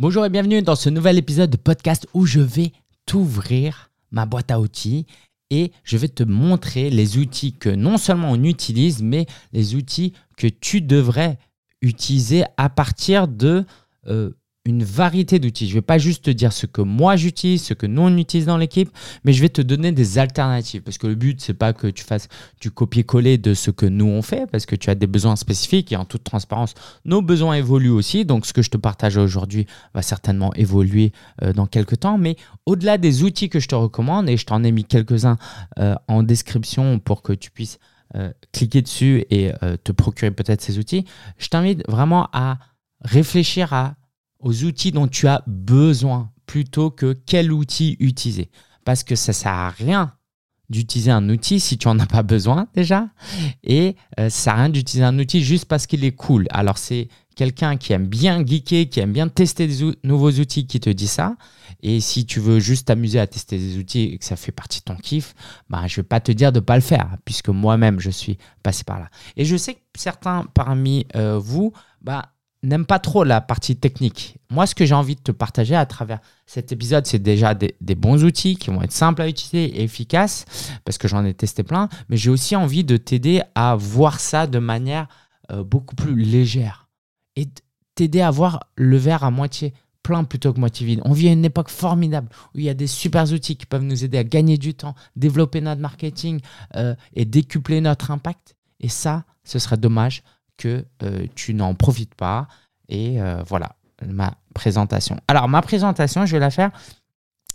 Bonjour et bienvenue dans ce nouvel épisode de podcast où je vais t'ouvrir ma boîte à outils et je vais te montrer les outils que non seulement on utilise, mais les outils que tu devrais utiliser à partir de euh, une variété d'outils. Je ne vais pas juste te dire ce que moi j'utilise, ce que nous on utilise dans l'équipe, mais je vais te donner des alternatives. Parce que le but, c'est pas que tu fasses du copier-coller de ce que nous on fait, parce que tu as des besoins spécifiques et en toute transparence, nos besoins évoluent aussi. Donc ce que je te partage aujourd'hui va certainement évoluer euh, dans quelques temps. Mais au-delà des outils que je te recommande, et je t'en ai mis quelques-uns euh, en description pour que tu puisses euh, cliquer dessus et te procurer peut-être ces outils, je t'invite vraiment à réfléchir à aux outils dont tu as besoin plutôt que quel outil utiliser. Parce que ça ne sert à rien d'utiliser un outil si tu n'en as pas besoin déjà. Et euh, ça sert à rien d'utiliser un outil juste parce qu'il est cool. Alors c'est quelqu'un qui aime bien geeker, qui aime bien tester des nouveaux outils qui te dit ça. Et si tu veux juste t'amuser à tester des outils et que ça fait partie de ton kiff, bah, je ne vais pas te dire de ne pas le faire, puisque moi-même, je suis passé par là. Et je sais que certains parmi euh, vous, bah, n'aime pas trop la partie technique. Moi, ce que j'ai envie de te partager à travers cet épisode, c'est déjà des, bons outils qui vont être simples à utiliser et efficaces, parce que j'en ai testé plein, mais j'ai aussi envie de t'aider à voir ça de manière euh, beaucoup plus légère et t'aider à voir le verre à moitié plein plutôt que moitié vide. On vit à une époque formidable où il y a des super outils qui peuvent nous aider à gagner du temps, développer notre marketing euh, et décupler notre impact. Et ça, ce serait dommage que euh, tu n'en profites pas. Et euh, voilà ma présentation. Alors, ma présentation, je vais la faire.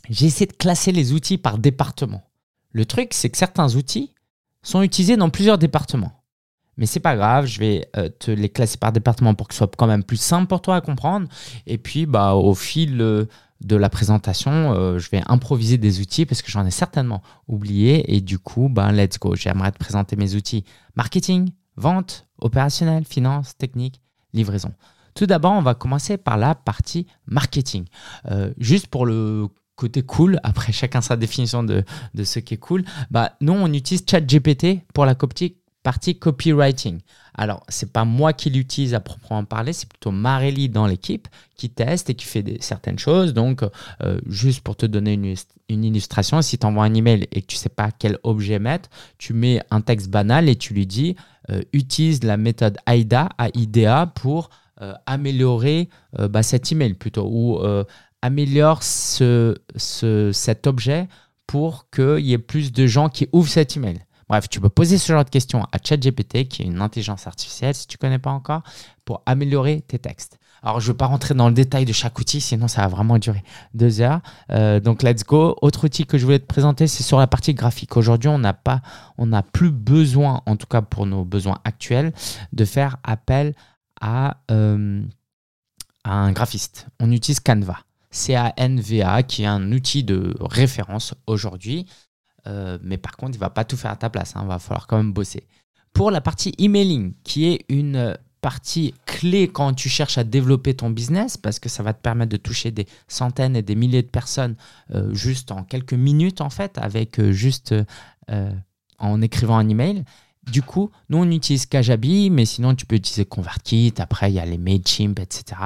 J'essaie de classer les outils par département. Le truc, c'est que certains outils sont utilisés dans plusieurs départements. Mais c'est pas grave, je vais euh, te les classer par département pour que ce soit quand même plus simple pour toi à comprendre. Et puis, bah, au fil de la présentation, je vais improviser des outils parce que j'en ai certainement oublié. Et du coup, bah, let's go. J'aimerais te présenter mes outils marketing, vente, opérationnel, finance, technique, livraison. Tout d'abord, on va commencer par la partie marketing. Euh, juste pour le côté cool, après chacun sa définition de, ce qui est cool, bah, nous, on utilise ChatGPT pour la partie copywriting. Alors, c'est pas moi qui l'utilise à proprement parler, c'est plutôt Marélie dans l'équipe qui teste et qui fait certaines choses. Donc, euh, juste pour te donner une, illustration, si tu envoies un email et que tu sais pas quel objet mettre, tu mets un texte banal et tu lui dis euh, utilise la méthode AIDA, AIDA pour euh, améliorer bah, cet email plutôt ou améliore ce, ce, cet objet pour qu'il y ait plus de gens qui ouvrent cet email. Bref, tu peux poser ce genre de questions à ChatGPT, qui est une intelligence artificielle, si tu ne connais pas encore, pour améliorer tes textes. Alors, je ne veux pas rentrer dans le détail de chaque outil, sinon ça va vraiment durer deux heures. Euh, donc, let's go. Autre outil que je voulais te présenter, c'est sur la partie graphique. Aujourd'hui, on n'a pas, on n'a plus besoin, en tout cas pour nos besoins actuels, de faire appel à, euh, à un graphiste. On utilise Canva. C-A-N-V-A, qui est un outil de référence aujourd'hui. Euh, mais par contre, il va pas tout faire à ta place. Il hein. va falloir quand même bosser. Pour la partie emailing, qui est une partie clé quand tu cherches à développer ton business, parce que ça va te permettre de toucher des centaines et des milliers de personnes euh, juste en quelques minutes, en fait, avec euh, juste en écrivant un email. Du coup, nous, on utilise Kajabi, mais sinon, tu peux utiliser ConvertKit. Après, il y a les MailChimp, etc.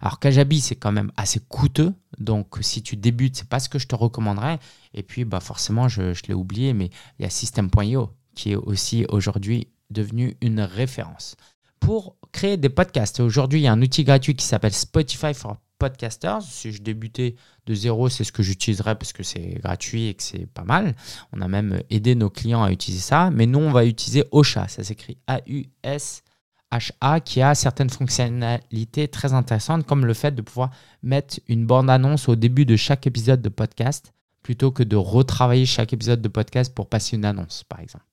Alors, Kajabi, c'est quand même assez coûteux. Donc, si tu débutes, c'est pas ce que je te recommanderais. Et puis, bah, forcément, je, l'ai oublié, mais il y a System.io qui est aussi aujourd'hui devenu une référence. Pour créer des podcasts, aujourd'hui, il y a un outil gratuit qui s'appelle Spotify for podcasters. Si je débutais de zéro, c'est ce que j'utiliserais parce que c'est gratuit et que c'est pas mal. On a même aidé nos clients à utiliser ça. Mais nous, on va utiliser Ocha. Ça s'écrit A-U-S-H-A qui a certaines fonctionnalités très intéressantes comme le fait de pouvoir mettre une bande-annonce au début de chaque épisode de podcast plutôt que de retravailler chaque épisode de podcast pour passer une annonce, par exemple.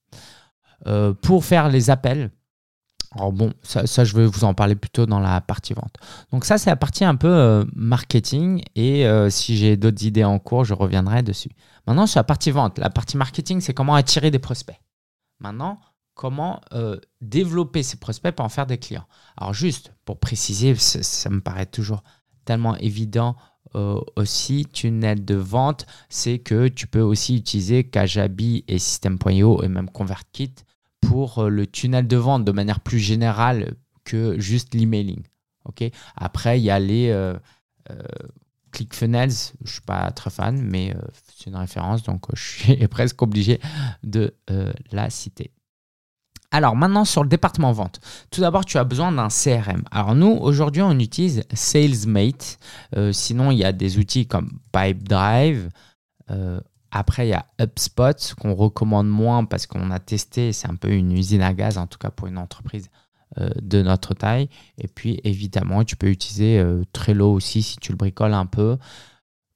Euh, pour faire les appels, alors bon, ça, je vais vous en parler plutôt dans la partie vente. Donc ça, c'est la partie un peu euh, marketing et euh, si j'ai d'autres idées en cours, je reviendrai dessus. Maintenant, sur la partie vente, la partie marketing, c'est comment attirer des prospects. Maintenant, comment euh, développer ces prospects pour en faire des clients. Alors juste pour préciser, ça, me paraît toujours tellement évident aussi, tunnel de vente, c'est que tu peux aussi utiliser Kajabi et System.io et même ConvertKit pour euh, le tunnel de vente de manière plus générale que juste l'emailing. ok? Après, il y a les, euh, ClickFunnels, je suis pas très fan, mais c'est une référence, donc je suis presque obligé de la citer. Alors maintenant sur le département vente, tout d'abord tu as besoin d'un CRM. Alors nous aujourd'hui on utilise SalesMate, euh, sinon il y a des outils comme Pipedrive. Euh, après il y a HubSpot qu'on recommande moins parce qu'on a testé, c'est un peu une usine à gaz en tout cas pour une entreprise euh, de notre taille. Et puis évidemment tu peux utiliser Trello aussi si tu le bricoles un peu.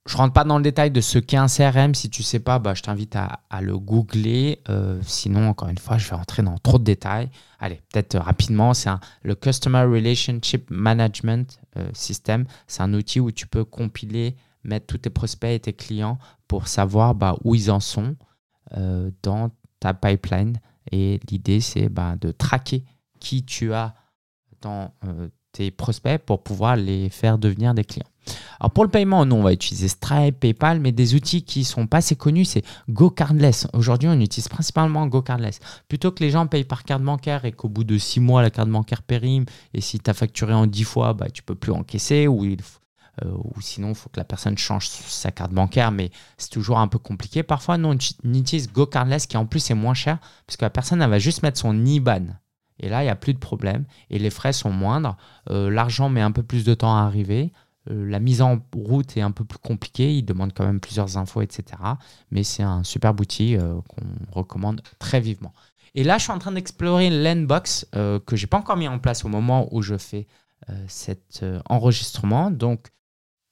Je rentre pas dans le détail de ce qu'est un CRM. Si tu sais pas, bah, je t'invite à, le googler. Euh, sinon, encore une fois, je vais rentrer dans trop de détails. Allez, peut-être euh, rapidement, c'est le Customer Relationship Management euh, System. C'est un outil où tu peux compiler, mettre tous tes prospects et tes clients pour savoir bah, où ils en sont dans ta pipeline. Et l'idée, c'est bah, de traquer qui tu as dans tes prospects pour pouvoir les faire devenir des clients. Alors pour le paiement, nous, on va utiliser Stripe, PayPal, mais des outils qui sont pas assez connus, c'est GoCardless. Aujourd'hui, on utilise principalement GoCardless. Plutôt que les gens payent par carte bancaire et qu'au bout de six mois, la carte bancaire périme, et si tu as facturé en dix fois, bah, tu peux plus encaisser, ou, euh, ou sinon, il faut que la personne change sa carte bancaire, mais c'est toujours un peu compliqué. Parfois, nous, on utilise GoCardless, qui en plus est moins cher, parce que la personne, elle va juste mettre son IBAN. Et là, il n'y a plus de problème. Et les frais sont moindres. Euh, l'argent met un peu plus de temps à arriver. Euh, la mise en route est un peu plus compliquée, il demande quand même plusieurs infos, etc. Mais c'est un super outil euh, qu'on recommande très vivement. Et là, je suis en train d'explorer euh, que je n'ai pas encore mis en place au moment où je fais cet enregistrement. Donc,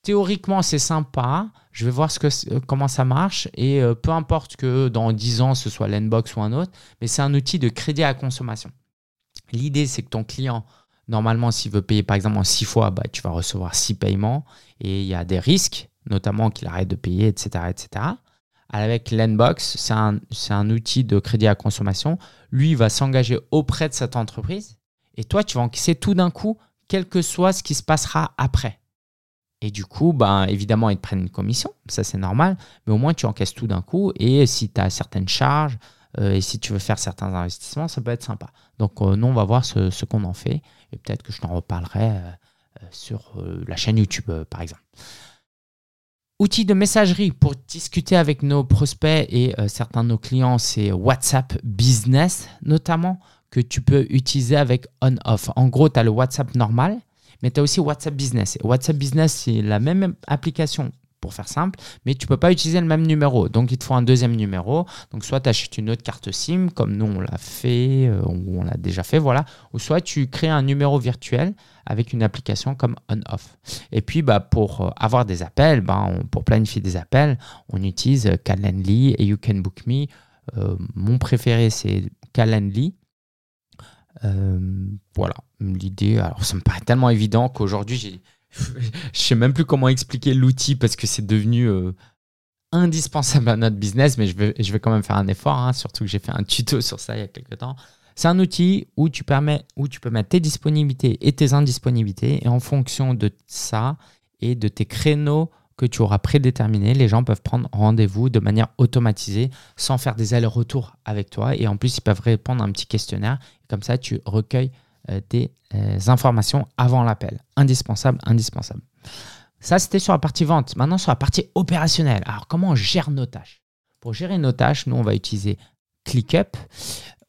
théoriquement, c'est sympa. Je vais voir ce que, comment ça marche. Et peu importe que dans 10 ans, ce soit l'Nbox ou un autre, mais c'est un outil de crédit à consommation. L'idée, c'est que ton client Normalement, s'il veut payer par exemple en six fois, bah, tu vas recevoir six paiements et il y a des risques, notamment qu'il arrête de payer, etc. etc. Avec l'Enbox, c'est un, un, outil de crédit à consommation. Lui, il va s'engager auprès de cette entreprise et toi, tu vas encaisser tout d'un coup, quel que soit ce qui se passera après. Et du coup, ben, évidemment, ils te prennent une commission, ça c'est normal, mais au moins tu encaisses tout d'un coup. Et si tu as certaines charges, euh, et si tu veux faire certains investissements, ça peut être sympa. Donc euh, nous, on va voir ce, qu'on en fait. Et peut-être que je t'en reparlerai euh, sur la chaîne YouTube, par exemple. Outils de messagerie pour discuter avec nos prospects et certains de nos clients, c'est WhatsApp Business notamment, que tu peux utiliser avec on-off. En gros, tu as le WhatsApp normal, mais tu as aussi WhatsApp Business. WhatsApp Business, c'est la même application pour faire simple, mais tu peux pas utiliser le même numéro. Donc, il te faut un deuxième numéro. Donc, soit tu achètes une autre carte SIM, comme nous, on l'a fait, euh, ou on l'a déjà fait, voilà. Ou soit tu crées un numéro virtuel avec une application comme on-off. Et puis, bah, pour euh, avoir des appels, bah, pour planifier des appels, on utilise Calendly et You Can Book Me. Euh, mon préféré, c'est Calendly. Voilà, l'idée. Alors, ça me paraît tellement évident qu'aujourd'hui, j'ai je sais même plus comment expliquer l'outil parce que c'est devenu euh, indispensable à notre business, mais je vais, je vais quand même faire un effort, hein, surtout que j'ai fait un tuto sur ça il y a quelques temps. C'est un outil où tu, permets, où tu peux mettre tes disponibilités et tes indisponibilités, et en fonction de ça et de tes créneaux que tu auras prédéterminés, les gens peuvent prendre rendez-vous de manière automatisée sans faire des allers-retours avec toi. Et en plus, ils peuvent répondre à un petit questionnaire. Comme ça, tu recueilles euh, des euh, informations avant l'appel. Indispensable, indispensable. Ça, c'était sur la partie vente. Maintenant, sur la partie opérationnelle. Alors, comment on gère nos tâches? Pour gérer nos tâches, nous, on va utiliser ClickUp.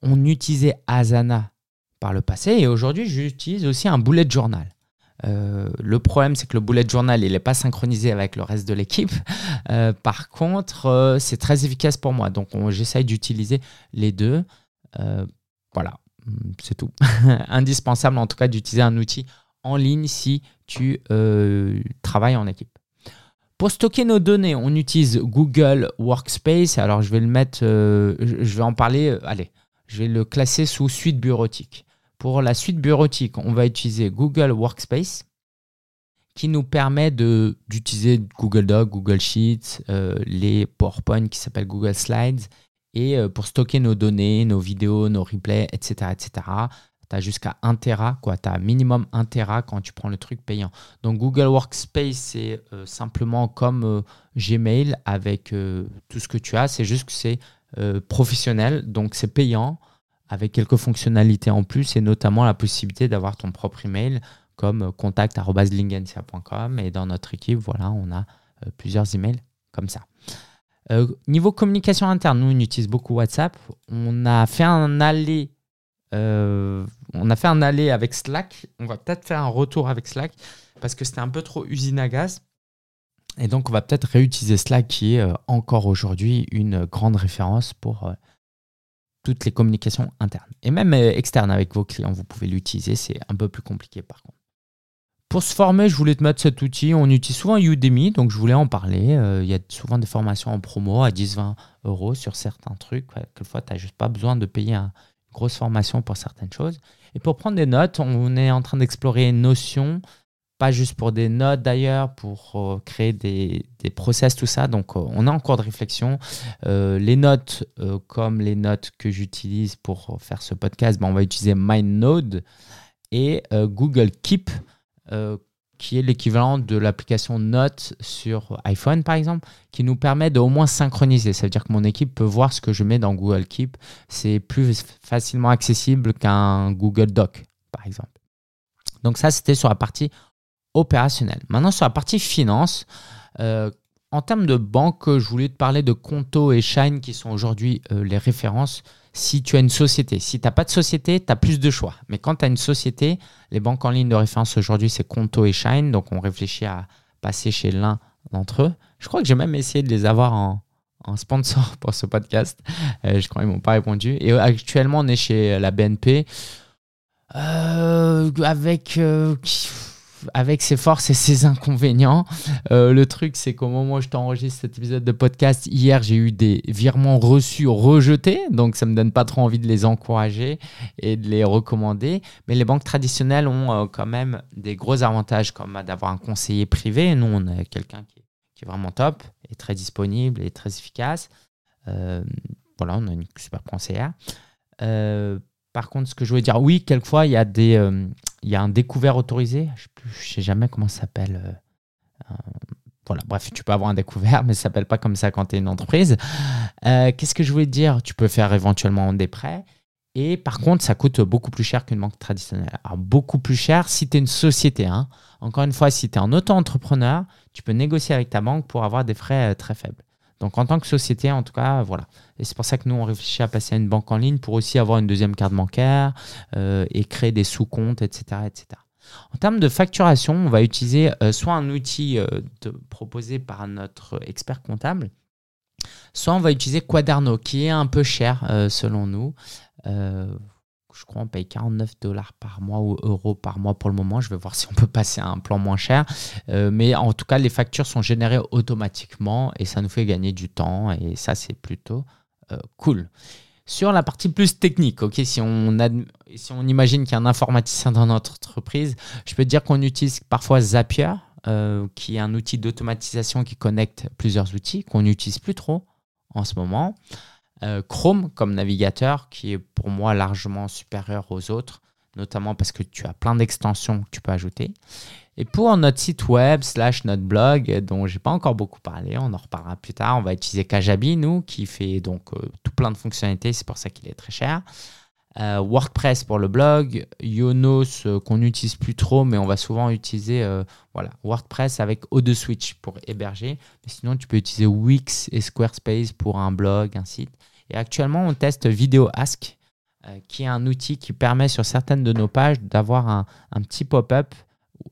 On utilisait Asana par le passé et aujourd'hui, j'utilise aussi un bullet journal. Euh, le problème, c'est que le bullet journal, il n'est pas synchronisé avec le reste de l'équipe. par contre, c'est très efficace pour moi. Donc, j'essaye d'utiliser les deux. voilà. Mm, c'est tout. Indispensable en tout cas d'utiliser un outil en ligne si tu euh, travailles en équipe. Pour stocker nos données, on utilise Google Workspace. Alors je vais le mettre, euh, je vais en parler. Euh, allez, je vais le classer sous suite bureautique. Pour la suite bureautique, on va utiliser Google Workspace qui nous permet d'utiliser Google Docs, Google Sheets, les PowerPoint qui s'appellent Google Slides et euh, pour stocker nos données, nos vidéos, nos replays, etc., etc., tu as jusqu'à 1 Tera, quoi. Tu as minimum 1 Tera quand tu prends le truc payant. Donc Google Workspace, c'est euh, simplement comme euh, Gmail avec tout ce que tu as. C'est juste que c'est professionnel, donc c'est payant avec quelques fonctionnalités en plus et notamment la possibilité d'avoir ton propre email comme contact.lingensia.com. Et dans notre équipe, voilà, on a plusieurs emails comme ça. niveau communication interne, nous, on utilise beaucoup WhatsApp. On a fait un aller on a fait un aller avec Slack. On va peut-être faire un retour avec Slack parce que c'était un peu trop usine à gaz. Et donc, on va peut-être réutiliser Slack qui est euh, encore aujourd'hui une grande référence pour euh, toutes les communications internes. Et même euh, externes avec vos clients, vous pouvez l'utiliser. C'est un peu plus compliqué par contre. Pour se former, je voulais te mettre cet outil. On utilise souvent Udemy, donc je voulais en parler. Il y a souvent des formations en promo à 10-20 euros sur certains trucs. Quelquefois, tu n'as juste pas besoin de payer une grosse formation pour certaines choses. Et pour prendre des notes, on est en train d'explorer Notion pas juste pour des notes d'ailleurs, pour euh, créer des, des, process, tout ça. Donc, euh, on a encore de réflexion. Euh, les notes, comme les notes que j'utilise pour faire ce podcast, ben, on va utiliser MindNode et Google Keep, qui est l'équivalent de l'application Notes sur iPhone, par exemple, qui nous permet de moins synchroniser. Ça veut dire que mon équipe peut voir ce que je mets dans Google Keep. C'est plus facilement accessible qu'un Google Doc, par exemple. Donc ça, c'était sur la partie opérationnel. Maintenant, sur la partie finance, euh, en termes de banque, je voulais te parler de Conto et Shine qui sont aujourd'hui euh, les références si tu as une société. Si tu n'as pas de société, tu as plus de choix. Mais quand tu as une société, les banques en ligne de référence aujourd'hui, c'est Conto et Shine. Donc, on réfléchit à passer chez l'un d'entre eux. Je crois que j'ai même essayé de les avoir en, sponsor pour ce podcast. Euh, je crois qu'ils m'ont pas répondu. Et actuellement, on est chez la BNP. avec avec ses forces et ses inconvénients. Euh, le truc, c'est qu'au moment où je t'enregistre cet épisode de podcast, hier, j'ai eu des virements reçus rejetés. Donc, ça me donne pas trop envie de les encourager et de les recommander. Mais les banques traditionnelles ont euh, quand même des gros avantages, comme d'avoir un conseiller privé. Nous, on a quelqu'un qui, est vraiment top et très disponible et très efficace. Euh, voilà, on a une super conseillère. Par contre, ce que je voulais dire, oui, quelquefois, il y a, des, il y a un découvert autorisé? Je ne sais, jamais comment ça s'appelle. Euh, voilà, bref, tu peux avoir un découvert, mais ça ne s'appelle pas comme ça quand tu es une entreprise. Euh, qu'est-ce que je voulais dire? Tu peux faire éventuellement des prêts. Et par contre, ça coûte beaucoup plus cher qu'une banque traditionnelle. Alors, beaucoup plus cher si tu es une société. Hein. Encore une fois, si tu es un auto-entrepreneur, tu peux négocier avec ta banque pour avoir des frais très faibles. Donc en tant que société, en tout cas, voilà. Et c'est pour ça que nous, on réfléchit à passer à une banque en ligne pour aussi avoir une deuxième carte bancaire euh, et créer des sous-comptes, etc., etc. En termes de facturation, on va utiliser euh, soit un outil euh, proposé par notre expert comptable, soit on va utiliser Quaderno, qui est un peu cher selon nous je crois on paye 49 dollars par mois ou euros par mois pour le moment. Je vais voir si on peut passer à un plan moins cher. Euh, mais en tout cas, les factures sont générées automatiquement et ça nous fait gagner du temps et ça, c'est plutôt euh, cool. Sur la partie plus technique, si on, si on imagine qu'il y a un informaticien dans notre entreprise, je peux te dire qu'on utilise parfois Zapier, euh, qui est un outil d'automatisation qui connecte plusieurs outils qu'on n'utilise plus trop en ce moment. Euh, Chrome comme navigateur qui est pour moi largement supérieur aux autres, notamment parce que tu as plein d'extensions que tu peux ajouter. Et pour notre site web slash notre blog, dont j'ai pas encore beaucoup parlé, on en reparlera plus tard, on va utiliser Kajabi, nous, qui fait donc euh, tout plein de fonctionnalités, c'est pour ça qu'il est très cher. Euh, WordPress pour le blog, Yonos euh, qu'on n'utilise plus trop, mais on va souvent utiliser euh, voilà, WordPress avec O2 Switch pour héberger. Sinon, tu peux utiliser Wix et Squarespace pour un blog, un site. Et actuellement, on teste Video Ask, qui est un outil qui permet sur certaines de nos pages d'avoir un, un petit pop-up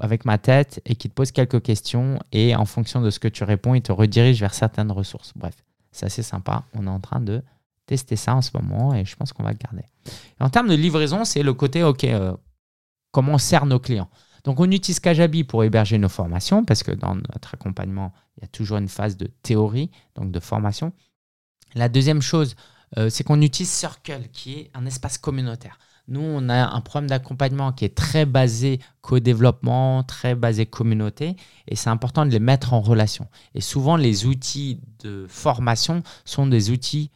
avec ma tête et qui te pose quelques questions. Et en fonction de ce que tu réponds, il te redirige vers certaines ressources. Bref, c'est assez sympa. On est en train de tester ça en ce moment et je pense qu'on va le garder. en termes de livraison, c'est le côté, OK, euh, comment on sert nos clients. Donc, on utilise Kajabi pour héberger nos formations parce que dans notre accompagnement, il y a toujours une phase de théorie, donc de formation. La deuxième chose, euh, c'est qu'on utilise Circle, qui est un espace communautaire. Nous, on a un programme d'accompagnement qui est très basé co-développement, très basé communauté, et c'est important de les mettre en relation. Et souvent, les outils de formation sont des outils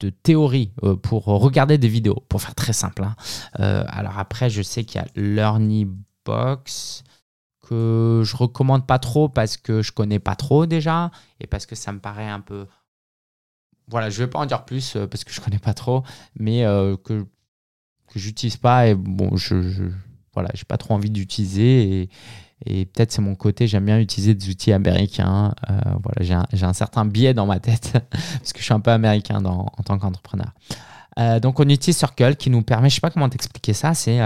de théorie euh, pour regarder des vidéos, pour faire très simple. Hein. Euh, alors après, je sais qu'il y a LearnyBox que je recommande pas trop parce que je connais pas trop déjà et parce que ça me paraît un peu. Voilà, je vais pas en dire plus euh, parce que je connais pas trop, mais que que j'utilise pas et bon, je, voilà, j'ai pas trop envie d'utiliser et, et peut-être c'est mon côté, j'aime bien utiliser des outils américains. Euh, voilà, j'ai un, certain biais dans ma tête parce que je suis un peu américain en tant qu'entrepreneur. Euh, donc on utilise Circle qui nous permet, je sais pas comment t'expliquer ça, c'est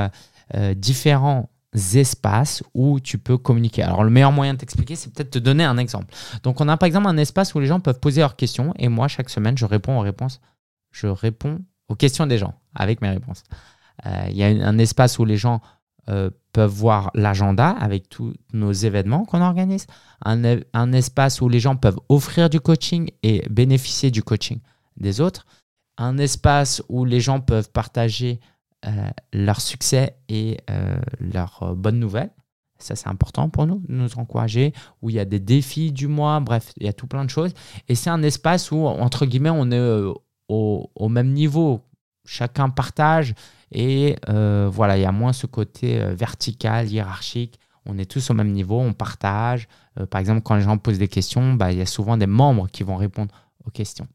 euh, différents espaces où tu peux communiquer. Alors le meilleur moyen de t'expliquer, c'est peut-être te donner un exemple. Donc on a par exemple un espace où les gens peuvent poser leurs questions et moi chaque semaine je réponds aux réponses, je réponds aux questions des gens avec mes réponses. Il y a un espace où les gens euh, peuvent voir l'agenda avec tous nos événements qu'on organise, un, espace où les gens peuvent offrir du coaching et bénéficier du coaching des autres, un espace où les gens peuvent partager euh, leur succès et euh, leurs bonnes nouvelles. Ça, c'est important pour nous, nous encourager, où il y a des défis du mois, bref, il y a tout plein de choses. Et c'est un espace où, entre guillemets, on est au, au même niveau. Chacun partage et euh, voilà, il y a moins ce côté euh, vertical, hiérarchique. On est tous au même niveau, on partage. Euh, par exemple, quand les gens posent des questions, bah, il y a souvent des membres qui vont répondre aux questions.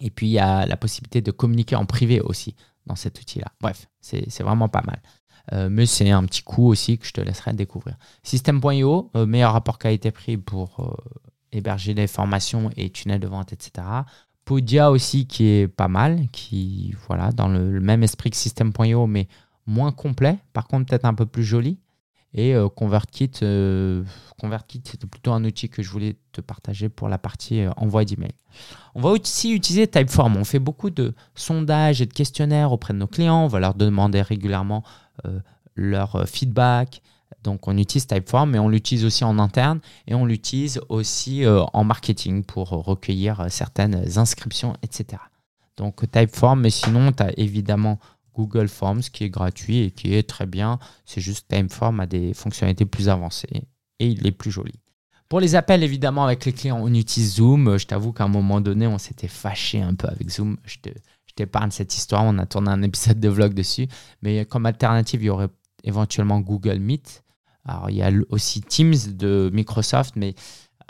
Et puis, il y a la possibilité de communiquer en privé aussi dans cet outil-là. Bref, c'est vraiment pas mal. mais c'est un petit coup aussi que je te laisserai découvrir. System.io, meilleur rapport qualité-prix pour héberger les formations et tunnels de vente, etc. Podia aussi qui est pas mal, qui voilà dans le, même esprit que System.io mais moins complet, par contre peut-être un peu plus joli. Et euh, ConvertKit, euh, ConvertKit c'était plutôt un outil que je voulais te partager pour la partie euh, envoi d'email. On va aussi utiliser Typeform. On fait beaucoup de sondages et de questionnaires auprès de nos clients. On va leur demander régulièrement leur feedback, donc on utilise Typeform, mais on l'utilise aussi en interne et on l'utilise aussi euh, en marketing pour recueillir euh, certaines inscriptions, etc. Donc Typeform, mais sinon tu as évidemment Google Forms qui est gratuit et qui est très bien. C'est juste Typeform a des fonctionnalités plus avancées et il est plus joli. Pour les appels, évidemment, avec les clients, on utilise Zoom. Je t'avoue qu'à un moment donné, on s'était fâché un peu avec Zoom. Je t'épargne cette histoire. On a tourné un épisode de vlog dessus. Mais comme alternative, il y aurait éventuellement Google Meet. Alors, il y a aussi Teams de Microsoft, mais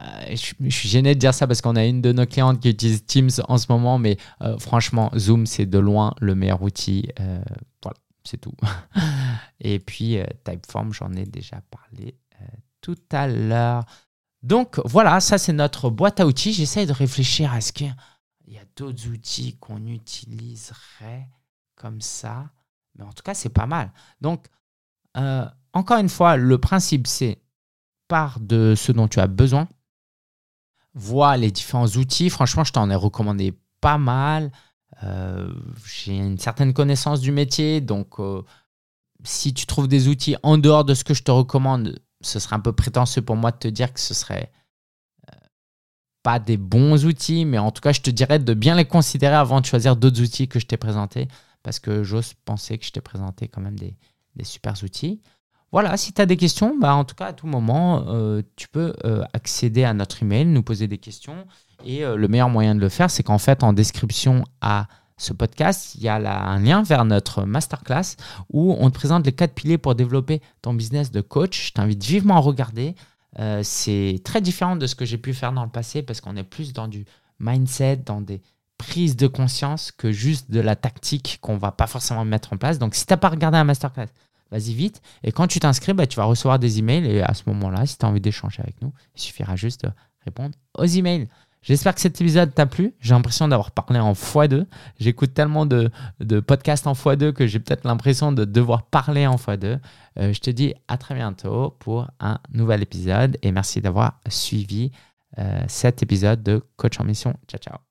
euh, je, suis gêné de dire ça parce qu'on a une de nos clientes qui utilise Teams en ce moment, mais euh, franchement, Zoom, c'est de loin le meilleur outil. Euh, voilà, c'est tout. Et puis, Typeform, j'en ai déjà parlé tout à l'heure. Donc, voilà, ça, c'est notre boîte à outils. J'essaie de réfléchir à ce qu'il y a d'autres outils qu'on utiliserait comme ça. Mais en tout cas, c'est pas mal. Donc, encore une fois, le principe, c'est part de ce dont tu as besoin. Vois les différents outils. Franchement, je t'en ai recommandé pas mal. Euh, j'ai une certaine connaissance du métier. Donc, euh, si tu trouves des outils en dehors de ce que je te recommande, ce serait un peu prétentieux pour moi de te dire que ce serait euh, pas des bons outils, mais en tout cas, je te dirais de bien les considérer avant de choisir d'autres outils que je t'ai présentés, parce que j'ose penser que je t'ai présenté quand même des, des super outils. Voilà, si tu as des questions, bah, en tout cas, à tout moment, euh, tu peux euh, accéder à notre email, nous poser des questions. Et euh, le meilleur moyen de le faire, c'est qu'en fait, en description à ce podcast, il y a un lien vers notre masterclass où on te présente les quatre piliers pour développer ton business de coach. Je t'invite vivement à regarder. c'est très différent de ce que j'ai pu faire dans le passé parce qu'on est plus dans du mindset, dans des prises de conscience que juste de la tactique qu'on va pas forcément mettre en place. Donc, si tu n'as pas regardé un masterclass, vas-y vite. Et quand tu t'inscris, bah, tu vas recevoir des emails. Et à ce moment-là, si tu as envie d'échanger avec nous, il suffira juste de répondre aux emails. J'espère que cet épisode t'a plu. J'ai l'impression d'avoir parlé en x2. J'écoute tellement de, podcasts en x2 que j'ai peut-être l'impression de devoir parler en x2. Euh, je te dis à très bientôt pour un nouvel épisode et merci d'avoir suivi euh, cet épisode de Coach en Mission. Ciao, ciao.